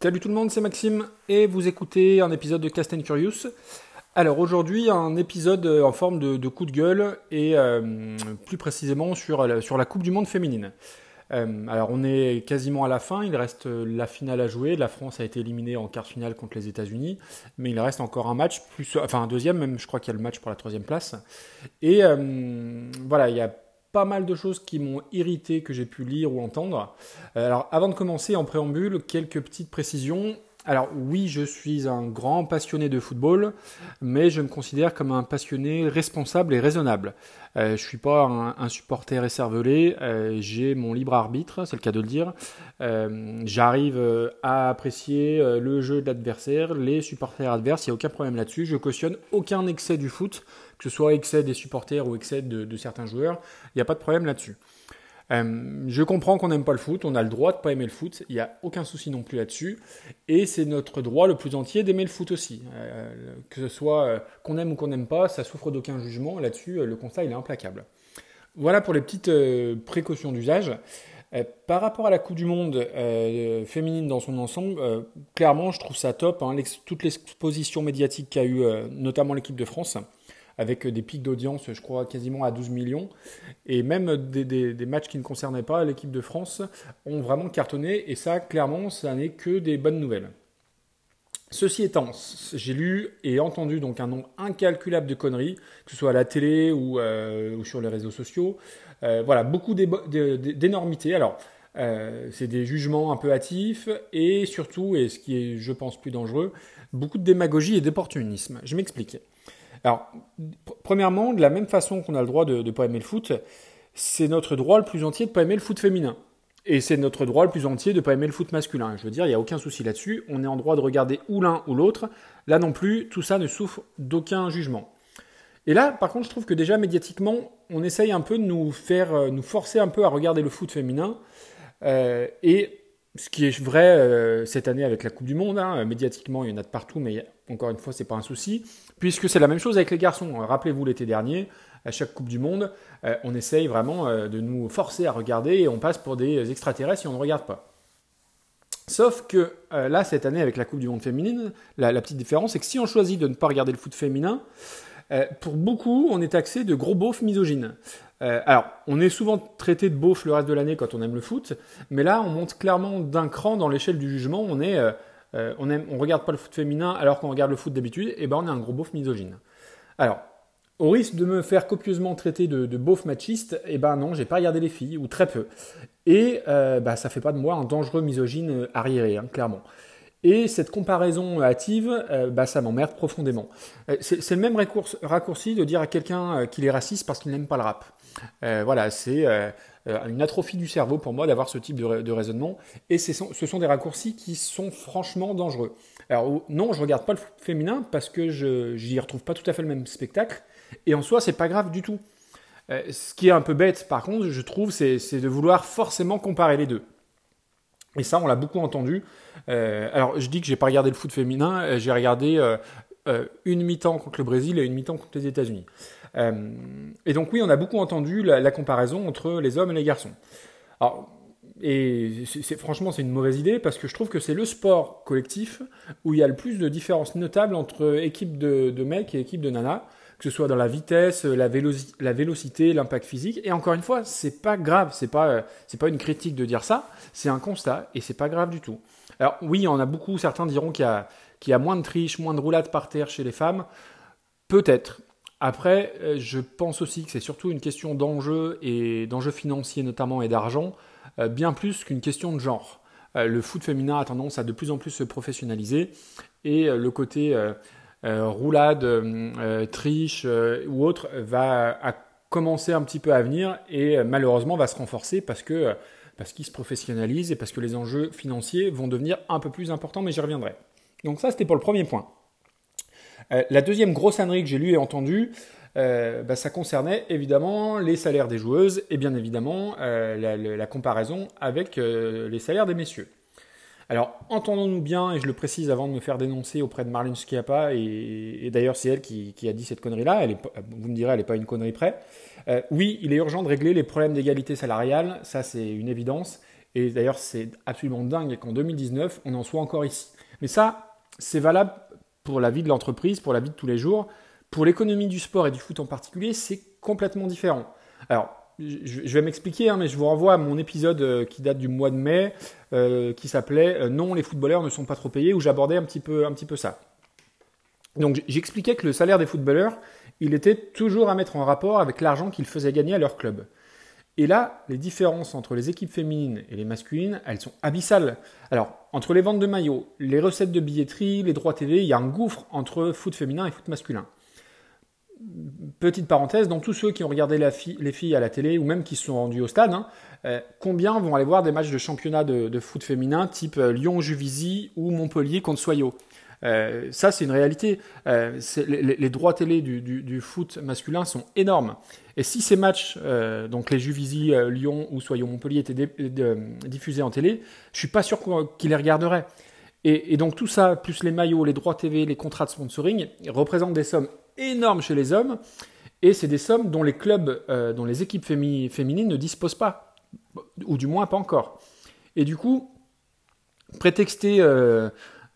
Salut tout le monde, c'est Maxime et vous écoutez un épisode de Cast Curious. Alors aujourd'hui un épisode en forme de, coup de gueule et euh, plus précisément sur, sur la Coupe du Monde féminine. Euh, alors on est quasiment à la fin, il reste la finale à jouer. La France a été éliminée en quart finale contre les États-Unis, mais il reste encore un match, plus, enfin un deuxième même, je crois qu'il y a le match pour la troisième place. Et euh, voilà, il y a pas mal de choses qui m'ont irrité que j'ai pu lire ou entendre. Euh, alors avant de commencer en préambule, quelques petites précisions. Alors oui, je suis un grand passionné de football, mais je me considère comme un passionné responsable et raisonnable. Euh, je suis pas un, supporter écervelé, euh, j'ai mon libre arbitre, c'est le cas de le dire. Euh, j'arrive à apprécier le jeu de l'adversaire, les supporters adverses, il n'y a aucun problème là-dessus. Je cautionne aucun excès du foot, que ce soit excès des supporters ou excès de certains joueurs, il n'y a pas de problème là-dessus. Euh, je comprends qu'on n'aime pas le foot, on a le droit de pas aimer le foot, il n'y a aucun souci non plus là-dessus, et c'est notre droit le plus entier d'aimer le foot aussi. Euh, que ce soit euh, qu'on aime ou qu'on n'aime pas, ça souffre d'aucun jugement, là-dessus le constat il est implacable. Voilà pour les petites précautions d'usage. par rapport à la Coupe du Monde féminine dans son ensemble, clairement je trouve ça top, hein, toute l'exposition médiatique qu'a eu notamment l'équipe de France avec des pics d'audience, je crois, quasiment à 12 millions. Et même des, matchs qui ne concernaient pas l'équipe de France ont vraiment cartonné. Et ça, clairement, ça n'est que des bonnes nouvelles. Ceci étant, j'ai lu et entendu donc un nombre incalculable de conneries, que ce soit à la télé ou, euh, sur les réseaux sociaux. Euh, voilà, beaucoup d'énormités. Alors, euh, c'est des jugements un peu hâtifs et surtout, et ce qui est, je pense, plus dangereux, beaucoup de démagogie et d'opportunisme. Je m'explique. Alors, premièrement, de la même façon qu'on a le droit de ne pas aimer le foot, c'est notre droit le plus entier de ne pas aimer le foot féminin. Et c'est notre droit le plus entier de ne pas aimer le foot masculin. Je veux dire, il n'y a aucun souci là-dessus. On est en droit de regarder ou l'un ou l'autre. Là non plus, tout ça ne souffre d'aucun jugement. Et là, par contre, je trouve que déjà médiatiquement, on essaye un peu de nous faire, euh, nous forcer un peu à regarder le foot féminin. Euh, et ce qui est vrai euh, cette année avec la Coupe du Monde, hein, médiatiquement, il y en a de partout, mais encore une fois, c'est pas un souci puisque c'est la même chose avec les garçons. Rappelez-vous l'été dernier, à chaque Coupe du Monde, euh, on essaye vraiment euh, de nous forcer à regarder et on passe pour des extraterrestres si on ne regarde pas. Sauf que euh, là, cette année, avec la Coupe du Monde féminine, la, petite différence, c'est que si on choisit de ne pas regarder le foot féminin, pour beaucoup, on est taxé de gros beaufs misogynes. Alors, on est souvent traité de beauf le reste de l'année quand on aime le foot, mais là, on monte clairement d'un cran dans l'échelle du jugement. On est euh, on regarde pas le foot féminin alors qu'on regarde le foot d'habitude, et ben on est un gros beauf misogyne. Alors, au risque de me faire copieusement traiter de, beauf machiste, et ben non, j'ai pas regardé les filles, ou très peu. Et euh, bah, ça fait pas de moi un dangereux misogyne arriéré, hein, clairement. Et cette comparaison hâtive, euh, bah, ça m'emmerde profondément. Euh, c'est le même raccourci de dire à quelqu'un qu'il est raciste parce qu'il n'aime pas le rap. voilà, c'est euh, une atrophie du cerveau pour moi d'avoir ce type de, raisonnement. Et ce sont des raccourcis qui sont franchement dangereux. Alors non, je regarde pas le féminin parce que je n'y retrouve pas tout à fait le même spectacle. Et en soi, c'est pas grave du tout. Euh, ce qui est un peu bête, par contre, je trouve, c'est de vouloir forcément comparer les deux. Et ça, on l'a beaucoup entendu. Euh, alors, je dis que j'ai pas regardé le foot féminin, j'ai regardé une mi-temps contre le Brésil et une mi-temps contre les États-Unis. Euh, et donc oui, on a beaucoup entendu la, comparaison entre les hommes et les garçons. Alors, et franchement, c'est une mauvaise idée parce que je trouve que c'est le sport collectif où il y a le plus de différences notables entre équipe de, mecs et équipe de nanas, que ce soit dans la vitesse, la, vélocité, l'impact physique. Et encore une fois, c'est pas grave, c'est pas, c'est pas une critique de dire ça, c'est un constat et c'est pas grave du tout. Alors oui, on a beaucoup, certains diront qu'il y a, moins de triche, moins de roulade par terre chez les femmes. Peut-être, après, euh, je pense aussi que c'est surtout une question d'enjeu et d'enjeux financiers notamment et d'argent, euh, bien plus qu'une question de genre. Euh, le foot féminin a tendance à de plus en plus se professionnaliser et le côté roulade, triche ou autre va commencer un petit peu à venir et malheureusement va se renforcer parce que parce qu'il se professionnalise et parce que les enjeux financiers vont devenir un peu plus importants, mais j'y reviendrai. Donc ça, c'était pour le premier point. Euh, la deuxième grosse ânerie que j'ai lue et entendue, euh, bah, ça concernait évidemment les salaires des joueuses et bien évidemment euh, la, comparaison avec les salaires des messieurs. Alors, entendons-nous bien, et je le précise avant de me faire dénoncer auprès de Marlene Schiappa, et, d'ailleurs c'est elle qui, a dit cette connerie-là, vous me direz, elle n'est pas une connerie près. oui, il est urgent de régler les problèmes d'égalité salariale, ça c'est une évidence, Et d'ailleurs, c'est absolument dingue qu'en 2019, on en soit encore ici. Mais ça, c'est valable pour la vie de l'entreprise, pour la vie de tous les jours. Pour l'économie du sport et du foot en particulier, c'est complètement différent. Alors, je vais m'expliquer, hein, mais je vous renvoie à mon épisode euh, qui date du mois de mai, euh, qui s'appelait euh, Non, les footballeurs ne sont pas trop payés, où j'abordais un petit peu, un petit peu ça. Donc j'expliquais que le salaire des footballeurs, il était toujours à mettre en rapport avec l'argent qu'ils faisaient gagner à leur club. Et là, les différences entre les équipes féminines et les masculines, elles sont abyssales. Alors, entre les ventes de maillots, les recettes de billetterie, les droits TV, il y a un gouffre entre foot féminin et foot masculin. Petite parenthèse, dans tous ceux qui ont regardé les filles à la télé ou même qui se sont rendus au stade, hein, euh, combien vont aller voir des matchs de championnat de, foot féminin type euh, Lyon-Juvisy ou Montpellier contre Soyaux euh, ça, c'est une réalité. Euh, les, droits télé du, foot masculin sont énormes. Et si ces matchs, donc les Juvisy, Lyon ou Soyons Montpellier, étaient diffusés en télé, je suis pas sûr qu'ils les regarderaient. Et, donc tout ça, plus les maillots, les droits TV, les contrats de sponsoring, représentent des sommes énormes chez les hommes. Et c'est des sommes dont les clubs, dont les équipes féminines ne disposent pas. Ou du moins pas encore. Et du coup, prétexter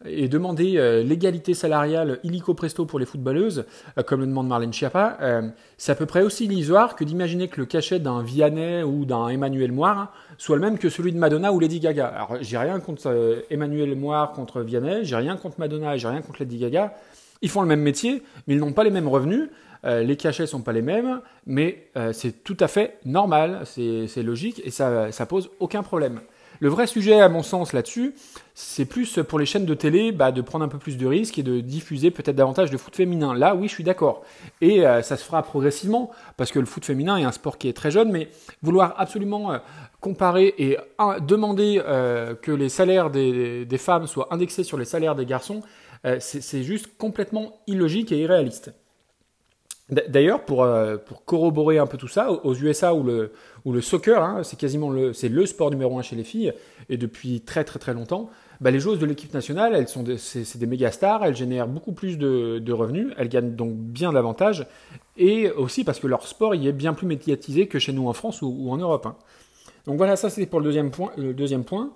et demander euh, l'égalité salariale illico presto pour les footballeuses, euh, comme le demande Marlène Schiappa, euh, c'est à peu près aussi illusoire que d'imaginer que le cachet d'un Vianney ou d'un Emmanuel Moire soit le même que celui de Madonna ou Lady Gaga. Alors j'ai rien contre Emmanuel Moire contre Vianney, j'ai rien contre Madonna, j'ai rien contre Lady Gaga. Ils font le même métier, mais ils n'ont pas les mêmes revenus. les cachets sont pas les mêmes, mais c'est tout à fait normal, c'est logique et ça, ça pose aucun problème. Le vrai sujet, à mon sens, là-dessus, c'est plus pour les chaînes de télé bah, de prendre un peu plus de risques et de diffuser peut-être davantage de foot féminin. Là, oui, je suis d'accord. Et euh, ça se fera progressivement, parce que le foot féminin est un sport qui est très jeune, mais vouloir absolument euh, comparer et demander euh, que les salaires des, femmes soient indexés sur les salaires des garçons, c'est juste complètement illogique et irréaliste. D'ailleurs, pour, euh, pour, corroborer un peu tout ça, aux USA où le, où le soccer, hein, c'est quasiment le, c'est le sport numéro un chez les filles, et depuis très très très longtemps, bah, les joueuses de l'équipe nationale, elles sont c'est, des méga stars, elles génèrent beaucoup plus de, de, revenus, elles gagnent donc bien davantage, et aussi parce que leur sport y est bien plus médiatisé que chez nous en France ou, en Europe. Hein. Donc voilà, ça c'est pour le deuxième point. Le deuxième point.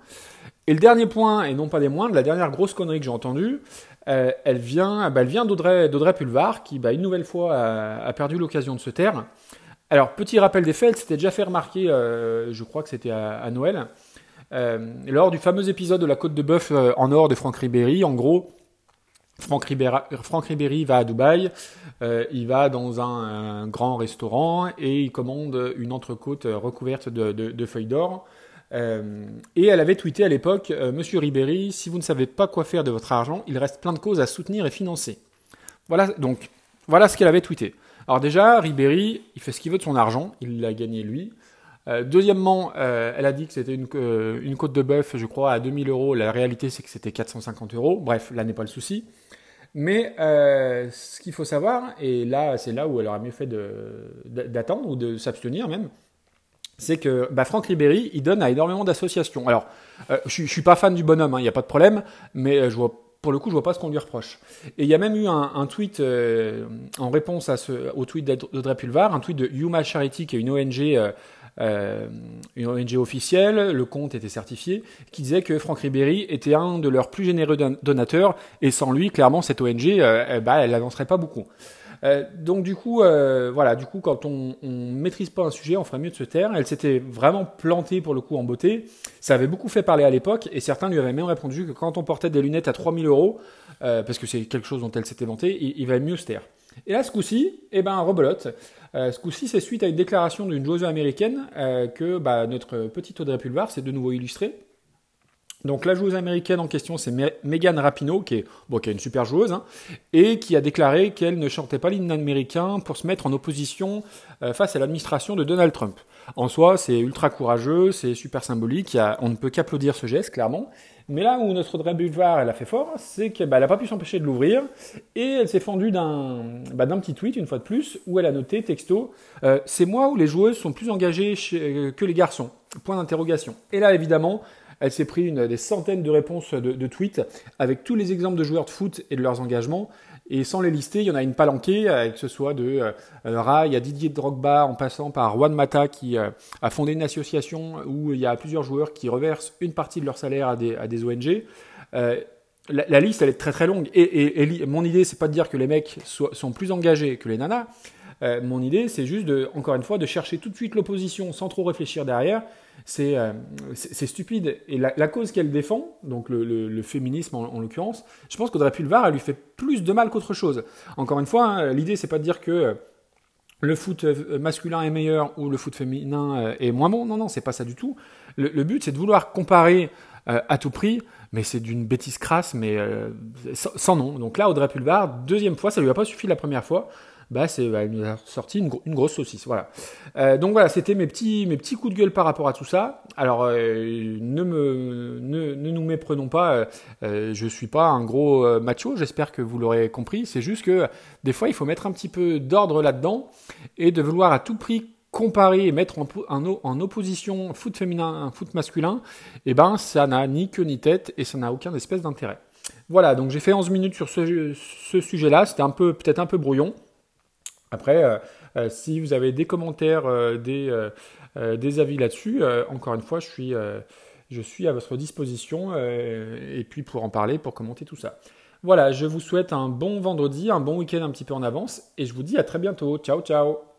Et le dernier point, et non pas des moindres, la dernière grosse connerie que j'ai entendue, euh, elle vient, bah, elle vient d'Audrey, Pulvar, qui bah, une nouvelle fois a, perdu l'occasion de se taire. Alors, petit rappel des faits, c'était déjà fait remarquer, euh, je crois que c'était à, Noël, euh, lors du fameux épisode de la côte de bœuf en or de Franck Ribéry. En gros, Franck Ribéry, va à Dubaï, il va dans un, grand restaurant et il commande une entrecôte recouverte de feuilles d'or. Euh, et elle avait tweeté à l'époque euh, Monsieur Ribéry, si vous ne savez pas quoi faire de votre argent, il reste plein de causes à soutenir et financer. Voilà donc, voilà ce qu'elle avait tweeté. Alors déjà, Ribéry, il fait ce qu'il veut de son argent, il l'a gagné lui. Euh, deuxièmement, elle a dit que c'était une, une, côte de bœuf, je crois, à 2000 euros. La réalité, c'est que c'était 450 euros. Bref, là n'est pas le souci. Mais ce qu'il faut savoir, et là, c'est là où elle aurait mieux fait d'attendre ou de s'abstenir même, c'est que bah, Franck Ribéry, il donne à énormément d'associations. Alors, euh, je, je suis pas fan du bonhomme, il hein, n'y a pas de problème, mais euh, pour le coup, je vois pas ce qu'on lui reproche. Et il y a même eu un, tweet euh, en réponse à ce, au tweet d'Audrey Pulvar, un tweet de Yuma Charity, qui est une ONG, une ONG officielle, le compte était certifié, qui disait que Franck Ribéry était un de leurs plus généreux donateurs, et sans lui, clairement, cette ONG, bah, elle n'avancerait pas beaucoup. Euh, donc du coup, euh, voilà, du coup, quand on, ne maîtrise pas un sujet, on ferait mieux de se taire. Elle s'était vraiment plantée pour le coup en beauté. Ça avait beaucoup fait parler à l'époque, et certains lui avaient même répondu que quand on portait des lunettes à 3000 euros, euh, parce que c'est quelque chose dont elle s'était vantée, il, il valait mieux se taire. Et là, ce coup-ci, eh ben, rebelote. ce coup-ci, c'est suite à une déclaration d'une joueuse américaine que bah, notre petite Audrey Pulvar s'est de nouveau illustrée. Donc la joueuse américaine en question, c'est Megan Rapinoe, qui est, bon, qui est une super joueuse, hein, et qui a déclaré qu'elle ne chantait pas l'hymne américain pour se mettre en opposition euh, face à l'administration de Donald Trump. En soi, c'est ultra courageux, c'est super symbolique, on ne peut qu'applaudir ce geste, clairement. Mais là où notre Audrey Boulevard, elle a fait fort, c'est qu'elle bah, n'a pas pu s'empêcher de l'ouvrir, et elle s'est fendue d'un bah, petit tweet, une fois de plus, où elle a noté, texto, euh, c'est moi où les joueuses sont plus engagées que les garçons? Point d'interrogation. Et là, évidemment, Elle s'est pris des centaines de réponses de, tweets avec tous les exemples de joueurs de foot et de leurs engagements. Et sans les lister, il y en a une palanquée, que ce soit de euh, Rai à Didier Drogba, en passant par Juan Mata qui a fondé une association où il y a plusieurs joueurs qui reversent une partie de leur salaire à des, ONG la, liste, elle est très très longue. Et, mon idée, c'est pas de dire que les mecs sont plus engagés que les nanas. Euh, mon idée, c'est juste, encore une fois, de chercher tout de suite l'opposition sans trop réfléchir derrière. C'est euh, stupide. Et la, cause qu'elle défend, donc le, féminisme en, l'occurrence, je pense qu'Audrey Pulvar, elle lui fait plus de mal qu'autre chose. Encore une fois, hein, l'idée, c'est pas de dire que le foot euh, masculin est meilleur ou le foot féminin est moins bon. Non, non, c'est pas ça du tout. Le, but, c'est de vouloir comparer à tout prix mais c'est d'une bêtise crasse, mais euh, sans, nom. Donc là, Audrey Pulvar, deuxième fois, ça lui a pas suffi la première fois. Bah, c'est, bah, elle nous a sorti une, grosse saucisse, voilà. Euh, donc voilà, c'était mes petits, mes petits coups de gueule par rapport à tout ça. Alors, euh, ne, me, ne, ne, nous méprenons pas, je suis pas un gros macho, j'espère que vous l'aurez compris. C'est juste que des fois, il faut mettre un petit peu d'ordre là-dedans et de vouloir à tout prix comparer et mettre en, en, opposition foot féminin, foot masculin, eh ben ça n'a ni queue ni tête et ça n'a aucun espèce d'intérêt. Voilà, donc j'ai fait 11 minutes sur ce, sujet-là, c'était un peu peut-être un peu brouillon. Après, euh, euh, si vous avez des commentaires, euh, des, des, avis là-dessus, encore une fois, je suis, je suis à votre disposition et puis pour en parler, pour commenter tout ça. Voilà, je vous souhaite un bon vendredi, un bon week-end un petit peu en avance et je vous dis à très bientôt. Ciao, ciao